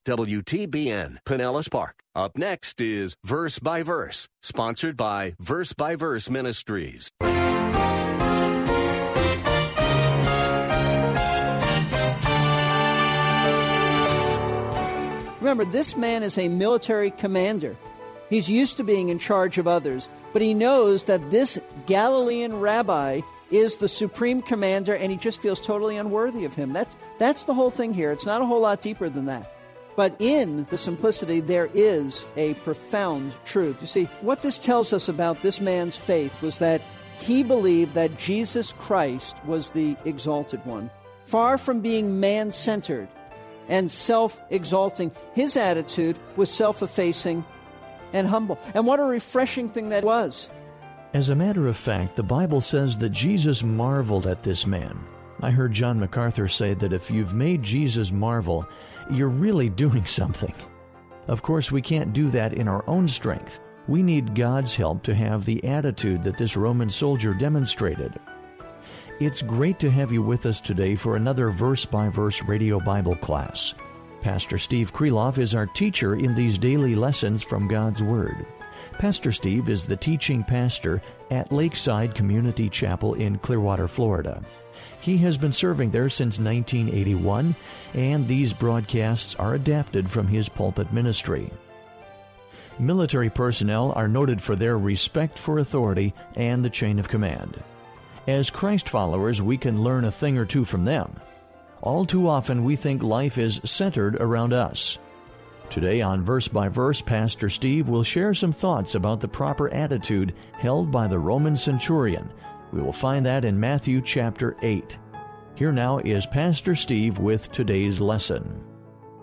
WTBN, Pinellas Park. Up next is Verse by Verse, sponsored by Verse by Verse Ministries. Remember, this man is a military commander. He's used to being in charge of others, but he knows that this Galilean rabbi is the supreme commander and he just feels totally unworthy of him. That's, that's the whole thing here. It's not a whole lot deeper than that. But in the simplicity, there is a profound truth. You see, what this tells us about this man's faith was that he believed that Jesus Christ was the exalted one. Far from being man centered and self exalting, his attitude was self effacing and humble. And what a refreshing thing that was. As a matter of fact, the Bible says that Jesus marveled at this man. I heard John MacArthur say that if you've made Jesus marvel, you're really doing something. Of course, we can't do that in our own strength. We need God's help to have the attitude that this Roman soldier demonstrated. It's great to have you with us today for another verse by verse radio Bible class. Pastor Steve Kreloff is our teacher in these daily lessons from God's Word. Pastor Steve is the teaching pastor at Lakeside Community Chapel in Clearwater, Florida. He has been serving there since 1981, and these broadcasts are adapted from his pulpit ministry. Military personnel are noted for their respect for authority and the chain of command. As Christ followers, we can learn a thing or two from them. All too often, we think life is centered around us. Today, on Verse by Verse, Pastor Steve will share some thoughts about the proper attitude held by the Roman centurion we will find that in Matthew chapter 8. Here now is Pastor Steve with today's lesson.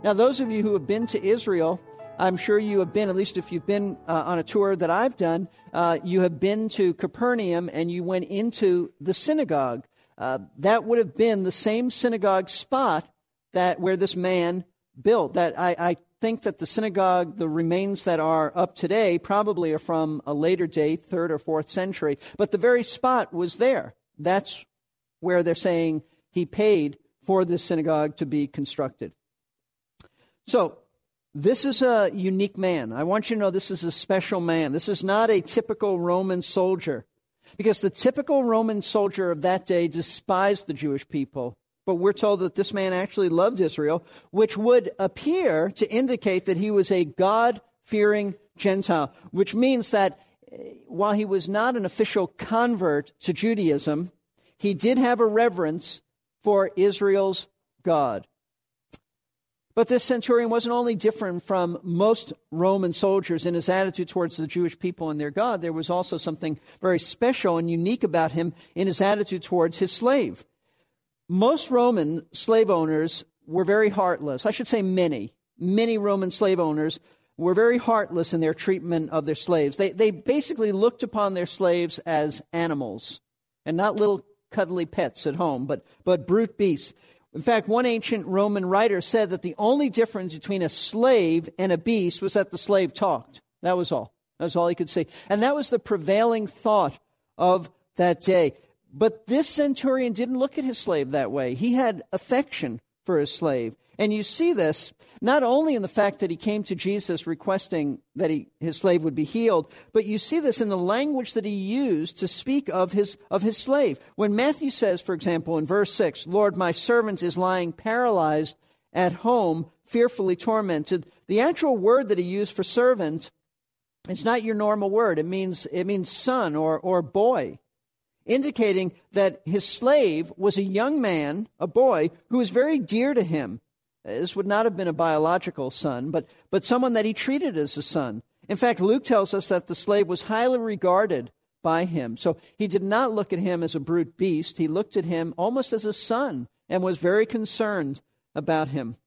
Now, those of you who have been to Israel, I'm sure you have been, at least if you've been uh, on a tour that I've done, uh, you have been to Capernaum and you went into the synagogue. Uh, that would have been the same synagogue spot that where this man built. That I, I think that the synagogue, the remains that are up today, probably are from a later date, third or fourth century. But the very spot was there. That's where they're saying he paid for this synagogue to be constructed. So, this is a unique man. I want you to know this is a special man. This is not a typical Roman soldier. Because the typical Roman soldier of that day despised the Jewish people but we're told that this man actually loved Israel, which would appear to indicate that he was a God fearing Gentile, which means that eh, while he was not an official convert to Judaism, he did have a reverence for Israel's God. But this centurion wasn't only different from most Roman soldiers in his attitude towards the Jewish people and their God, there was also something very special and unique about him in his attitude towards his slave. Most Roman slave owners were very heartless. I should say many. Many Roman slave owners were very heartless in their treatment of their slaves. They, they basically looked upon their slaves as animals and not little cuddly pets at home, but, but brute beasts. In fact, one ancient Roman writer said that the only difference between a slave and a beast was that the slave talked. That was all. That was all he could say. And that was the prevailing thought of that day. But this centurion didn't look at his slave that way. He had affection for his slave. And you see this not only in the fact that he came to Jesus requesting that he, his slave would be healed, but you see this in the language that he used to speak of his, of his slave. When Matthew says, for example, in verse 6, Lord, my servant is lying paralyzed at home, fearfully tormented, the actual word that he used for servant it's not your normal word. It means, it means son or, or boy indicating that his slave was a young man, a boy, who was very dear to him. This would not have been a biological son, but, but someone that he treated as a son. In fact, Luke tells us that the slave was highly regarded by him. So he did not look at him as a brute beast. He looked at him almost as a son and was very concerned about him.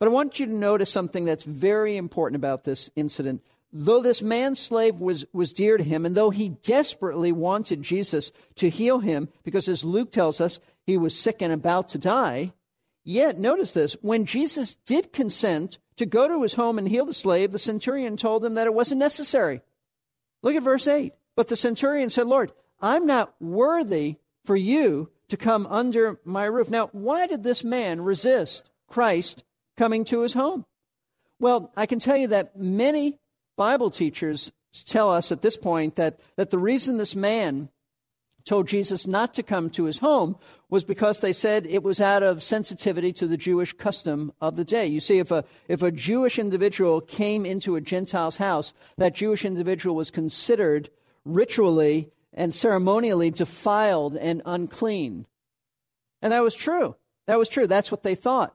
But I want you to notice something that's very important about this incident. Though this man's slave was, was dear to him, and though he desperately wanted Jesus to heal him, because as Luke tells us, he was sick and about to die, yet notice this when Jesus did consent to go to his home and heal the slave, the centurion told him that it wasn't necessary. Look at verse 8. But the centurion said, Lord, I'm not worthy for you to come under my roof. Now, why did this man resist Christ coming to his home? Well, I can tell you that many Bible teachers tell us at this point that, that the reason this man told Jesus not to come to his home was because they said it was out of sensitivity to the Jewish custom of the day. You see, if a, if a Jewish individual came into a Gentile's house, that Jewish individual was considered ritually and ceremonially defiled and unclean. And that was true. That was true. That's what they thought.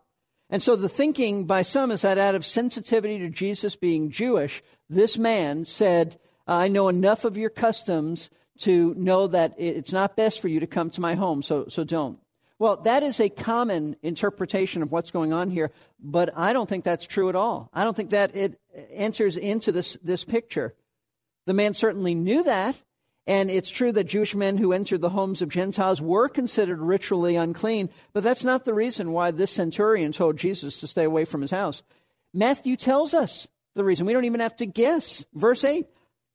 And so the thinking by some is that out of sensitivity to Jesus being Jewish, this man said, I know enough of your customs to know that it's not best for you to come to my home, so, so don't. Well, that is a common interpretation of what's going on here, but I don't think that's true at all. I don't think that it enters into this, this picture. The man certainly knew that, and it's true that Jewish men who entered the homes of Gentiles were considered ritually unclean, but that's not the reason why this centurion told Jesus to stay away from his house. Matthew tells us the reason. We don't even have to guess. Verse 8,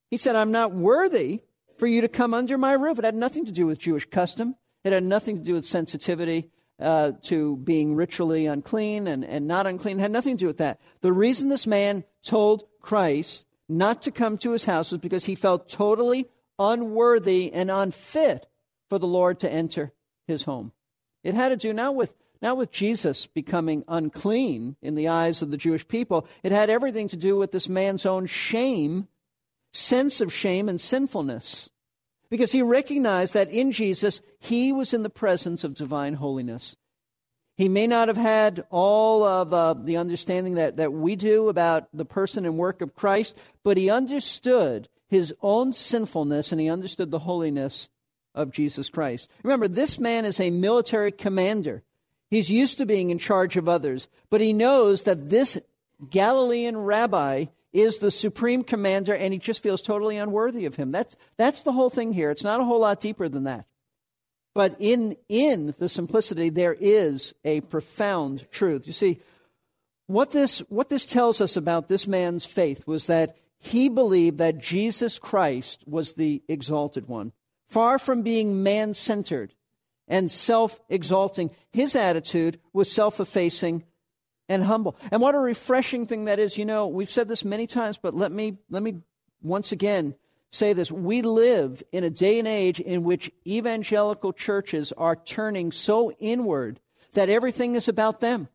he said, I'm not worthy for you to come under my roof. It had nothing to do with Jewish custom, it had nothing to do with sensitivity. Uh, to being ritually unclean and, and not unclean it had nothing to do with that. The reason this man told Christ not to come to his house was because he felt totally unworthy and unfit for the Lord to enter his home. It had to do not with not with Jesus becoming unclean in the eyes of the Jewish people. It had everything to do with this man's own shame, sense of shame and sinfulness. Because he recognized that in Jesus, he was in the presence of divine holiness. He may not have had all of uh, the understanding that, that we do about the person and work of Christ, but he understood his own sinfulness and he understood the holiness of Jesus Christ. Remember, this man is a military commander. He's used to being in charge of others, but he knows that this Galilean rabbi is the supreme commander and he just feels totally unworthy of him. That's, that's the whole thing here. It's not a whole lot deeper than that. But in, in the simplicity, there is a profound truth. You see, what this, what this tells us about this man's faith was that he believed that Jesus Christ was the exalted one. Far from being man centered and self exalting, his attitude was self effacing and humble. And what a refreshing thing that is. You know, we've said this many times, but let me, let me once again say this. We live in a day and age in which evangelical churches are turning so inward that everything is about them.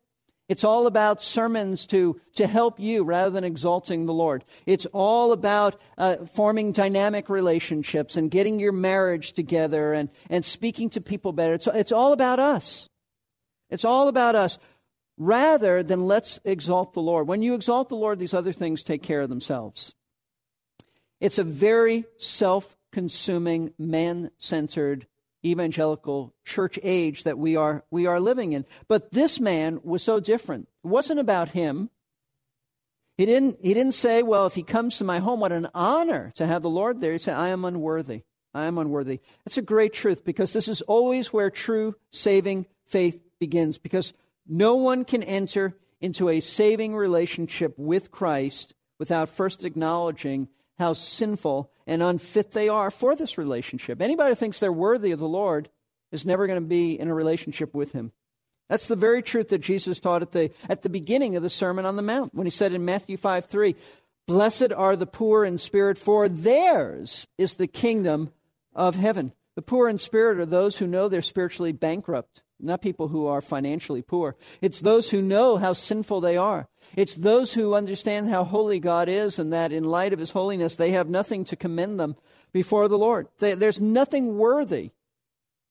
It's all about sermons to, to help you rather than exalting the Lord. It's all about uh, forming dynamic relationships and getting your marriage together and, and speaking to people better. It's, it's all about us. It's all about us rather than let's exalt the Lord. When you exalt the Lord, these other things take care of themselves. It's a very self consuming, man centered evangelical church age that we are, we are living in. But this man was so different. It wasn't about him. He didn't, he didn't say, well, if he comes to my home, what an honor to have the Lord there. He said, I am unworthy. I am unworthy. That's a great truth because this is always where true saving faith begins because no one can enter into a saving relationship with Christ without first acknowledging how sinful and unfit they are for this relationship. Anybody who thinks they're worthy of the Lord is never going to be in a relationship with Him. That's the very truth that Jesus taught at the, at the beginning of the Sermon on the Mount when He said in Matthew 5 3, Blessed are the poor in spirit, for theirs is the kingdom of heaven. The poor in spirit are those who know they're spiritually bankrupt not people who are financially poor. It's those who know how sinful they are. It's those who understand how holy God is and that in light of his holiness, they have nothing to commend them before the Lord. They, there's nothing worthy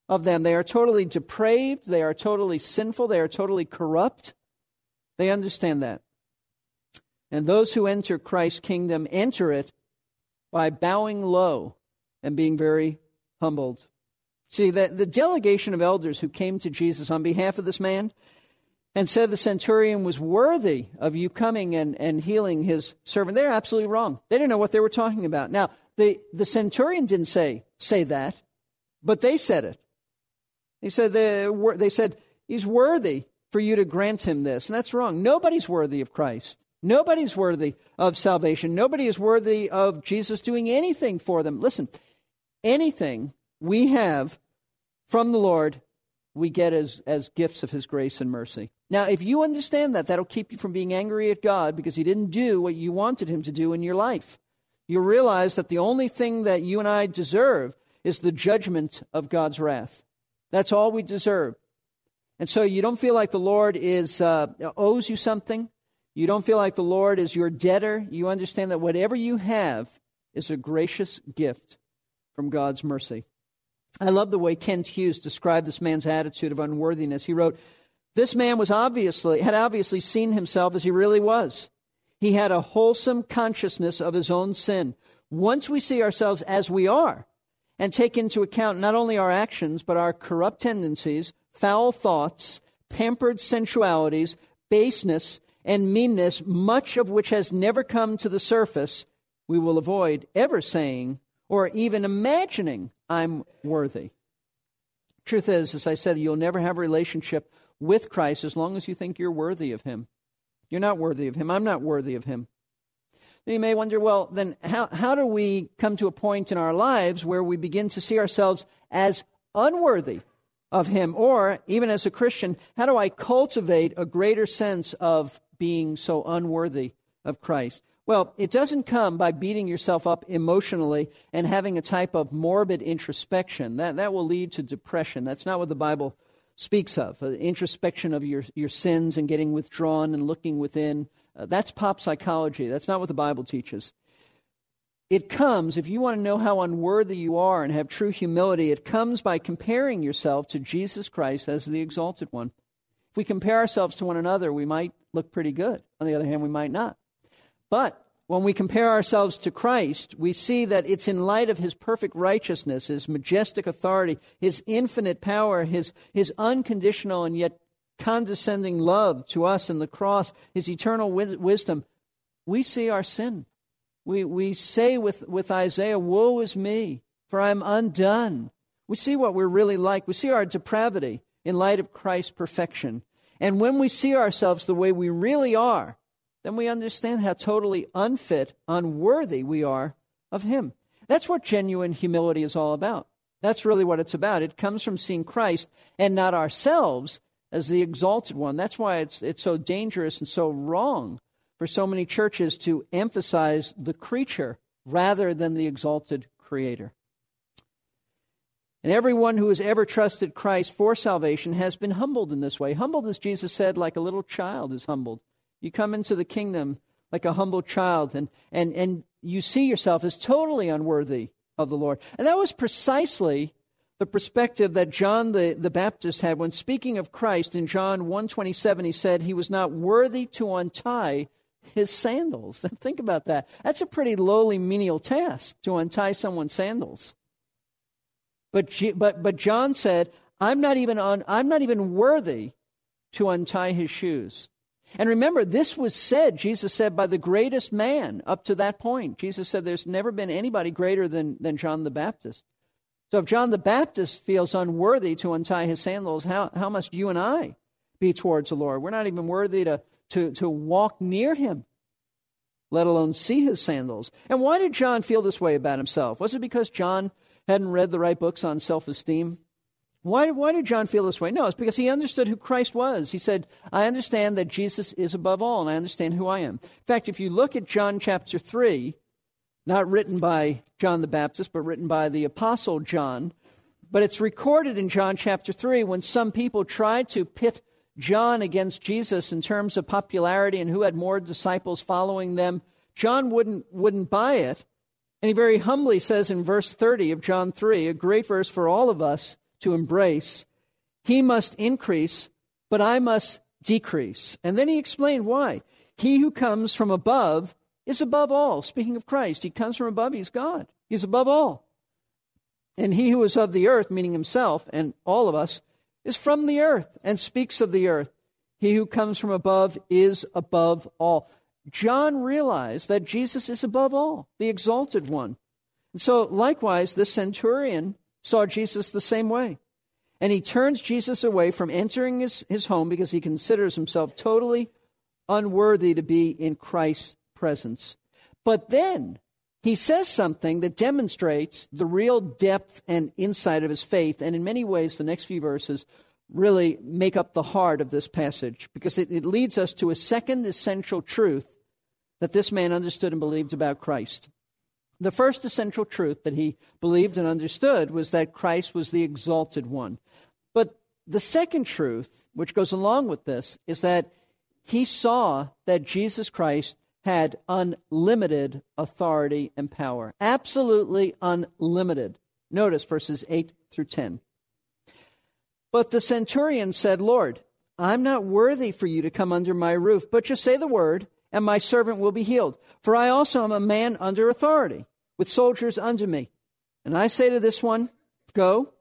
of them. They are totally depraved. They are totally sinful. They are totally corrupt. They understand that. And those who enter Christ's kingdom enter it by bowing low and being very humbled. See, the, the delegation of elders who came to Jesus on behalf of this man, and said the centurion was worthy of you coming and, and healing his servant. They're absolutely wrong. They didn't know what they were talking about. Now, the, the centurion didn't say, say that, but they said it. He said they, they said, he's worthy for you to grant him this. And that's wrong. Nobody's worthy of Christ. Nobody's worthy of salvation. Nobody is worthy of Jesus doing anything for them. Listen, anything we have from the Lord, we get as, as gifts of his grace and mercy. Now, if you understand that, that'll keep you from being angry at God because he didn't do what you wanted him to do in your life. You realize that the only thing that you and I deserve is the judgment of God's wrath. That's all we deserve. And so you don't feel like the Lord is uh, owes you something. You don't feel like the Lord is your debtor. You understand that whatever you have is a gracious gift from God's mercy. I love the way Kent Hughes described this man's attitude of unworthiness. He wrote, This man was obviously had obviously seen himself as he really was. He had a wholesome consciousness of his own sin. Once we see ourselves as we are and take into account not only our actions, but our corrupt tendencies, foul thoughts, pampered sensualities, baseness, and meanness, much of which has never come to the surface, we will avoid ever saying or even imagining, I'm worthy. Truth is, as I said, you'll never have a relationship with Christ as long as you think you're worthy of Him. You're not worthy of Him. I'm not worthy of Him. You may wonder, well, then how, how do we come to a point in our lives where we begin to see ourselves as unworthy of Him? Or, even as a Christian, how do I cultivate a greater sense of being so unworthy of Christ? Well, it doesn't come by beating yourself up emotionally and having a type of morbid introspection. That, that will lead to depression. That's not what the Bible speaks of. Uh, introspection of your, your sins and getting withdrawn and looking within. Uh, that's pop psychology. That's not what the Bible teaches. It comes, if you want to know how unworthy you are and have true humility, it comes by comparing yourself to Jesus Christ as the exalted one. If we compare ourselves to one another, we might look pretty good. On the other hand, we might not. But when we compare ourselves to Christ, we see that it's in light of his perfect righteousness, his majestic authority, his infinite power, his, his unconditional and yet condescending love to us in the cross, his eternal wisdom. We see our sin. We, we say with, with Isaiah, Woe is me, for I am undone. We see what we're really like. We see our depravity in light of Christ's perfection. And when we see ourselves the way we really are, then we understand how totally unfit, unworthy we are of Him. That's what genuine humility is all about. That's really what it's about. It comes from seeing Christ and not ourselves as the exalted one. That's why it's, it's so dangerous and so wrong for so many churches to emphasize the creature rather than the exalted creator. And everyone who has ever trusted Christ for salvation has been humbled in this way. Humbled, as Jesus said, like a little child is humbled. You come into the kingdom like a humble child, and, and, and you see yourself as totally unworthy of the Lord. And that was precisely the perspective that John the, the Baptist had when speaking of Christ in John 127 he said he was not worthy to untie his sandals. Think about that. That's a pretty lowly menial task to untie someone's sandals. But, but, but John said, I'm not even on, I'm not even worthy to untie his shoes. And remember, this was said, Jesus said, by the greatest man up to that point. Jesus said there's never been anybody greater than, than John the Baptist. So if John the Baptist feels unworthy to untie his sandals, how, how must you and I be towards the Lord? We're not even worthy to, to, to walk near him, let alone see his sandals. And why did John feel this way about himself? Was it because John hadn't read the right books on self esteem? Why, why did John feel this way? No, it's because he understood who Christ was. He said, I understand that Jesus is above all, and I understand who I am. In fact, if you look at John chapter 3, not written by John the Baptist, but written by the Apostle John, but it's recorded in John chapter 3 when some people tried to pit John against Jesus in terms of popularity and who had more disciples following them. John wouldn't, wouldn't buy it. And he very humbly says in verse 30 of John 3, a great verse for all of us, to embrace. He must increase, but I must decrease. And then he explained why. He who comes from above is above all. Speaking of Christ, he comes from above, he's God. He's above all. And he who is of the earth, meaning himself and all of us, is from the earth and speaks of the earth. He who comes from above is above all. John realized that Jesus is above all, the exalted one. And so, likewise, the centurion saw Jesus the same way. And he turns Jesus away from entering his, his home because he considers himself totally unworthy to be in Christ's presence. But then he says something that demonstrates the real depth and insight of his faith. And in many ways, the next few verses really make up the heart of this passage because it, it leads us to a second essential truth that this man understood and believed about Christ. The first essential truth that he believed and understood was that Christ was the exalted one. But the second truth, which goes along with this, is that he saw that Jesus Christ had unlimited authority and power. Absolutely unlimited. Notice verses 8 through 10. But the centurion said, Lord, I'm not worthy for you to come under my roof, but just say the word, and my servant will be healed. For I also am a man under authority, with soldiers under me. And I say to this one, Go,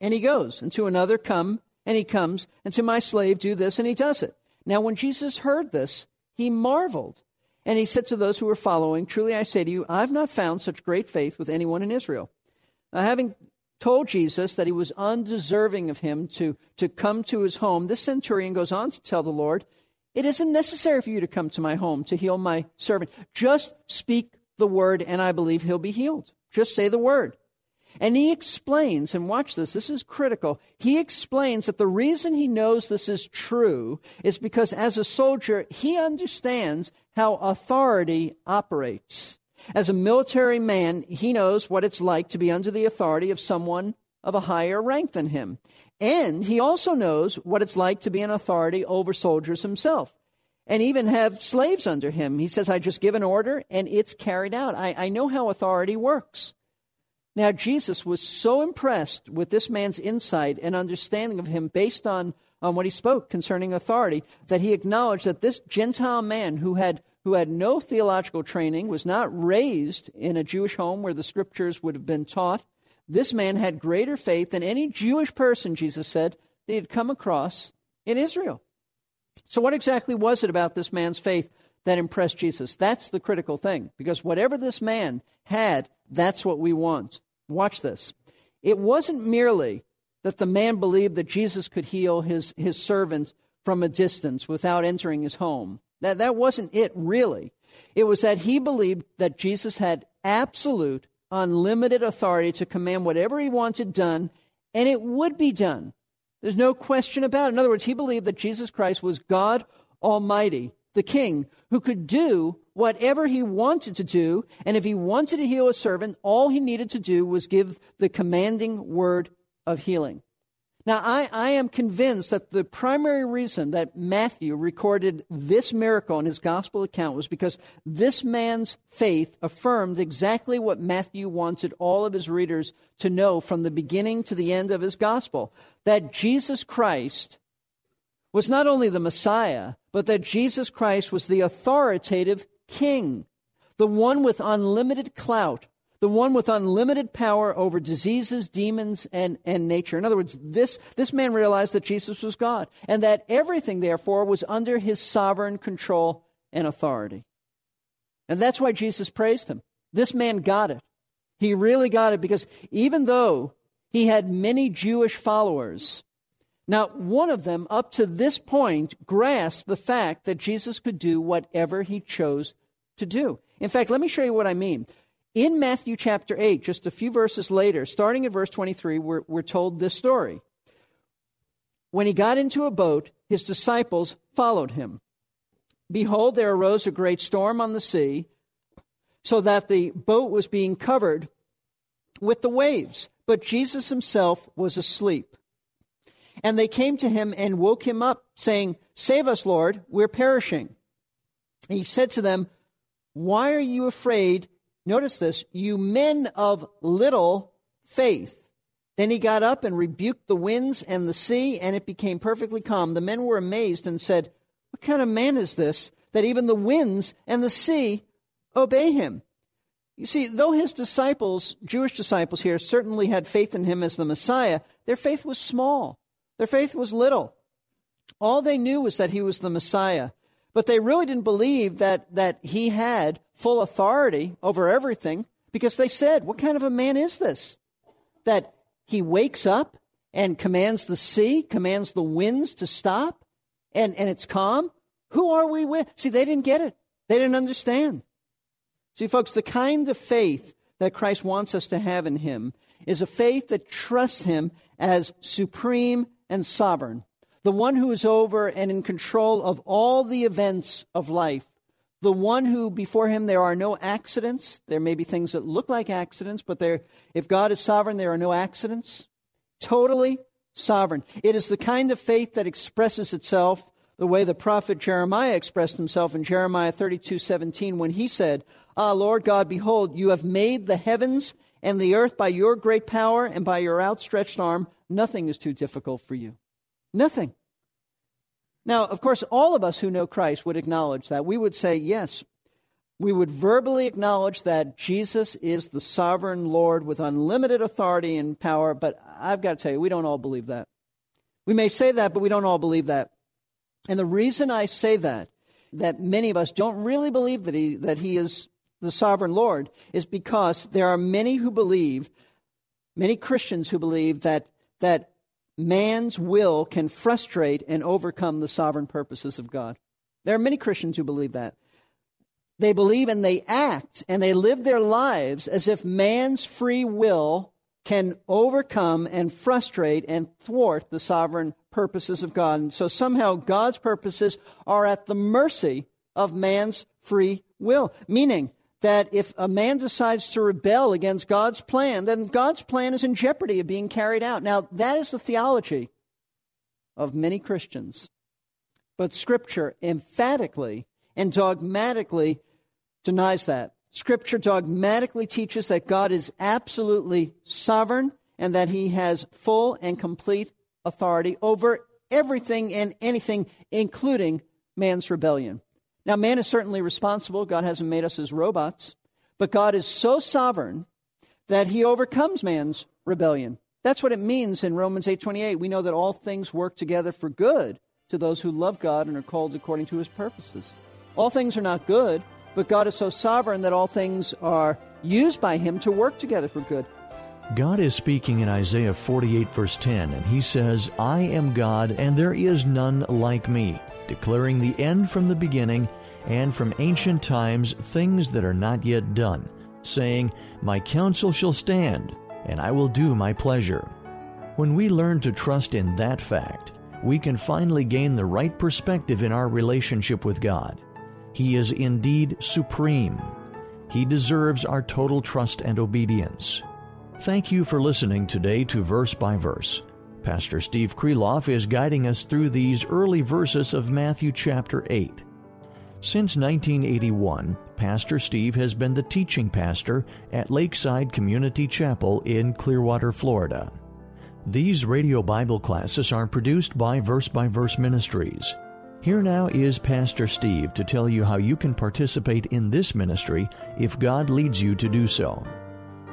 and he goes, and to another, Come, and he comes, and to my slave, Do this, and he does it. Now, when Jesus heard this, he marveled. And he said to those who were following, Truly I say to you, I've not found such great faith with anyone in Israel. Now, having told Jesus that he was undeserving of him to, to come to his home, this centurion goes on to tell the Lord, It isn't necessary for you to come to my home to heal my servant. Just speak the word, and I believe he'll be healed. Just say the word. And he explains, and watch this, this is critical. He explains that the reason he knows this is true is because as a soldier, he understands how authority operates. As a military man, he knows what it's like to be under the authority of someone of a higher rank than him. And he also knows what it's like to be an authority over soldiers himself and even have slaves under him. He says, I just give an order and it's carried out. I, I know how authority works. Now, Jesus was so impressed with this man's insight and understanding of him based on, on what he spoke concerning authority that he acknowledged that this Gentile man who had, who had no theological training, was not raised in a Jewish home where the scriptures would have been taught, this man had greater faith than any Jewish person, Jesus said, they had come across in Israel. So, what exactly was it about this man's faith that impressed Jesus? That's the critical thing, because whatever this man had, that's what we want. Watch this. It wasn't merely that the man believed that Jesus could heal his, his servant from a distance without entering his home. That, that wasn't it, really. It was that he believed that Jesus had absolute, unlimited authority to command whatever he wanted done, and it would be done. There's no question about it. In other words, he believed that Jesus Christ was God Almighty, the King, who could do whatever he wanted to do. And if he wanted to heal a servant, all he needed to do was give the commanding word of healing. Now, I, I, am convinced that the primary reason that Matthew recorded this miracle in his gospel account was because this man's faith affirmed exactly what Matthew wanted all of his readers to know from the beginning to the end of his gospel that Jesus Christ was not only the Messiah, but that Jesus Christ was the authoritative king, the one with unlimited clout, the one with unlimited power over diseases, demons, and, and nature. In other words, this, this man realized that Jesus was God and that everything, therefore, was under his sovereign control and authority. And that's why Jesus praised him. This man got it. He really got it because even though he had many Jewish followers, not one of them up to this point grasped the fact that Jesus could do whatever he chose to do. In fact, let me show you what I mean. In Matthew chapter 8, just a few verses later, starting at verse 23, we're, we're told this story. When he got into a boat, his disciples followed him. Behold, there arose a great storm on the sea, so that the boat was being covered with the waves, but Jesus himself was asleep. And they came to him and woke him up, saying, Save us, Lord, we're perishing. And he said to them, why are you afraid? Notice this, you men of little faith. Then he got up and rebuked the winds and the sea, and it became perfectly calm. The men were amazed and said, What kind of man is this that even the winds and the sea obey him? You see, though his disciples, Jewish disciples here, certainly had faith in him as the Messiah, their faith was small. Their faith was little. All they knew was that he was the Messiah, but they really didn't believe that, that he had full authority over everything because they said, What kind of a man is this? That he wakes up and commands the sea, commands the winds to stop, and, and it's calm? Who are we with? See, they didn't get it. They didn't understand. See, folks, the kind of faith that Christ wants us to have in him is a faith that trusts him as supreme and sovereign, the one who is over and in control of all the events of life, the one who before him there are no accidents. There may be things that look like accidents, but there, if God is sovereign, there are no accidents. Totally sovereign. It is the kind of faith that expresses itself the way the prophet Jeremiah expressed himself in Jeremiah 32:17 when he said, "Ah Lord God, behold, you have made the heavens and the earth by your great power and by your outstretched arm. Nothing is too difficult for you." Nothing. Now, of course, all of us who know Christ would acknowledge that. We would say, yes, we would verbally acknowledge that Jesus is the sovereign Lord with unlimited authority and power, but I've got to tell you, we don't all believe that. We may say that, but we don't all believe that. And the reason I say that, that many of us don't really believe that he, that he is the sovereign Lord, is because there are many who believe, many Christians who believe that, that man's will can frustrate and overcome the sovereign purposes of God. There are many Christians who believe that. They believe and they act and they live their lives as if man's free will can overcome and frustrate and thwart the sovereign purposes of God. And so somehow God's purposes are at the mercy of man's free will, meaning that if a man decides to rebel against God's plan, then God's plan is in jeopardy of being carried out. Now, that is the theology of many Christians. But Scripture emphatically and dogmatically denies that. Scripture dogmatically teaches that God is absolutely sovereign and that he has full and complete authority over everything and anything, including man's rebellion. Now, man is certainly responsible. God hasn't made us as robots. But God is so sovereign that he overcomes man's rebellion. That's what it means in Romans 8:28. We know that all things work together for good to those who love God and are called according to his purposes. All things are not good, but God is so sovereign that all things are used by him to work together for good. God is speaking in Isaiah 48, verse 10, and he says, I am God, and there is none like me, declaring the end from the beginning, and from ancient times things that are not yet done, saying, My counsel shall stand, and I will do my pleasure. When we learn to trust in that fact, we can finally gain the right perspective in our relationship with God. He is indeed supreme. He deserves our total trust and obedience. Thank you for listening today to Verse by Verse. Pastor Steve Kreloff is guiding us through these early verses of Matthew chapter 8. Since 1981, Pastor Steve has been the teaching pastor at Lakeside Community Chapel in Clearwater, Florida. These radio Bible classes are produced by Verse by Verse Ministries. Here now is Pastor Steve to tell you how you can participate in this ministry if God leads you to do so.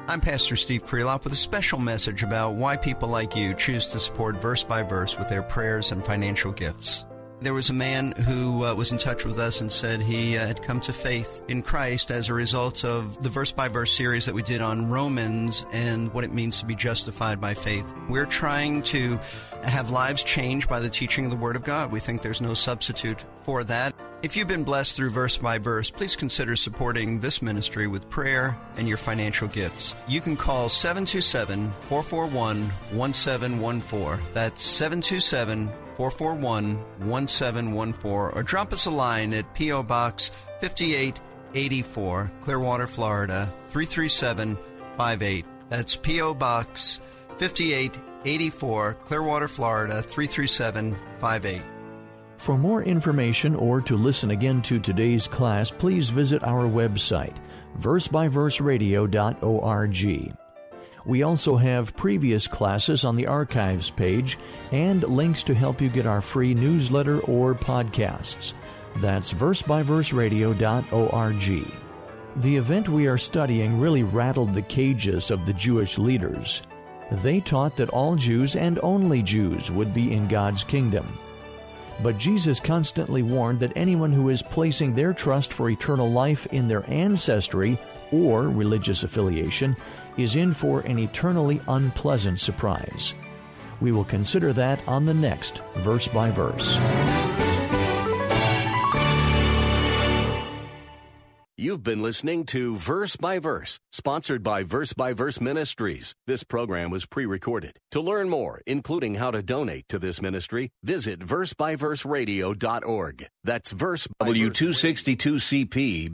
I'm Pastor Steve Kreloff with a special message about why people like you choose to support verse by verse with their prayers and financial gifts. There was a man who uh, was in touch with us and said he uh, had come to faith in Christ as a result of the verse by verse series that we did on Romans and what it means to be justified by faith. We're trying to have lives changed by the teaching of the Word of God. We think there's no substitute for that. If you've been blessed through verse by verse, please consider supporting this ministry with prayer and your financial gifts. You can call 727 441 1714. That's 727 441 1714 or drop us a line at P.O. Box 5884, Clearwater, Florida 33758. That's P.O. Box 5884, Clearwater, Florida 33758. For more information or to listen again to today's class, please visit our website, versebyverseradio.org. We also have previous classes on the archives page and links to help you get our free newsletter or podcasts. That's versebyverseradio.org. The event we are studying really rattled the cages of the Jewish leaders. They taught that all Jews and only Jews would be in God's kingdom. But Jesus constantly warned that anyone who is placing their trust for eternal life in their ancestry or religious affiliation is in for an eternally unpleasant surprise. We will consider that on the next Verse by Verse. You've been listening to Verse by Verse, sponsored by Verse by Verse Ministries. This program was pre recorded. To learn more, including how to donate to this ministry, visit versebyverseradio.org. That's verse W262CP.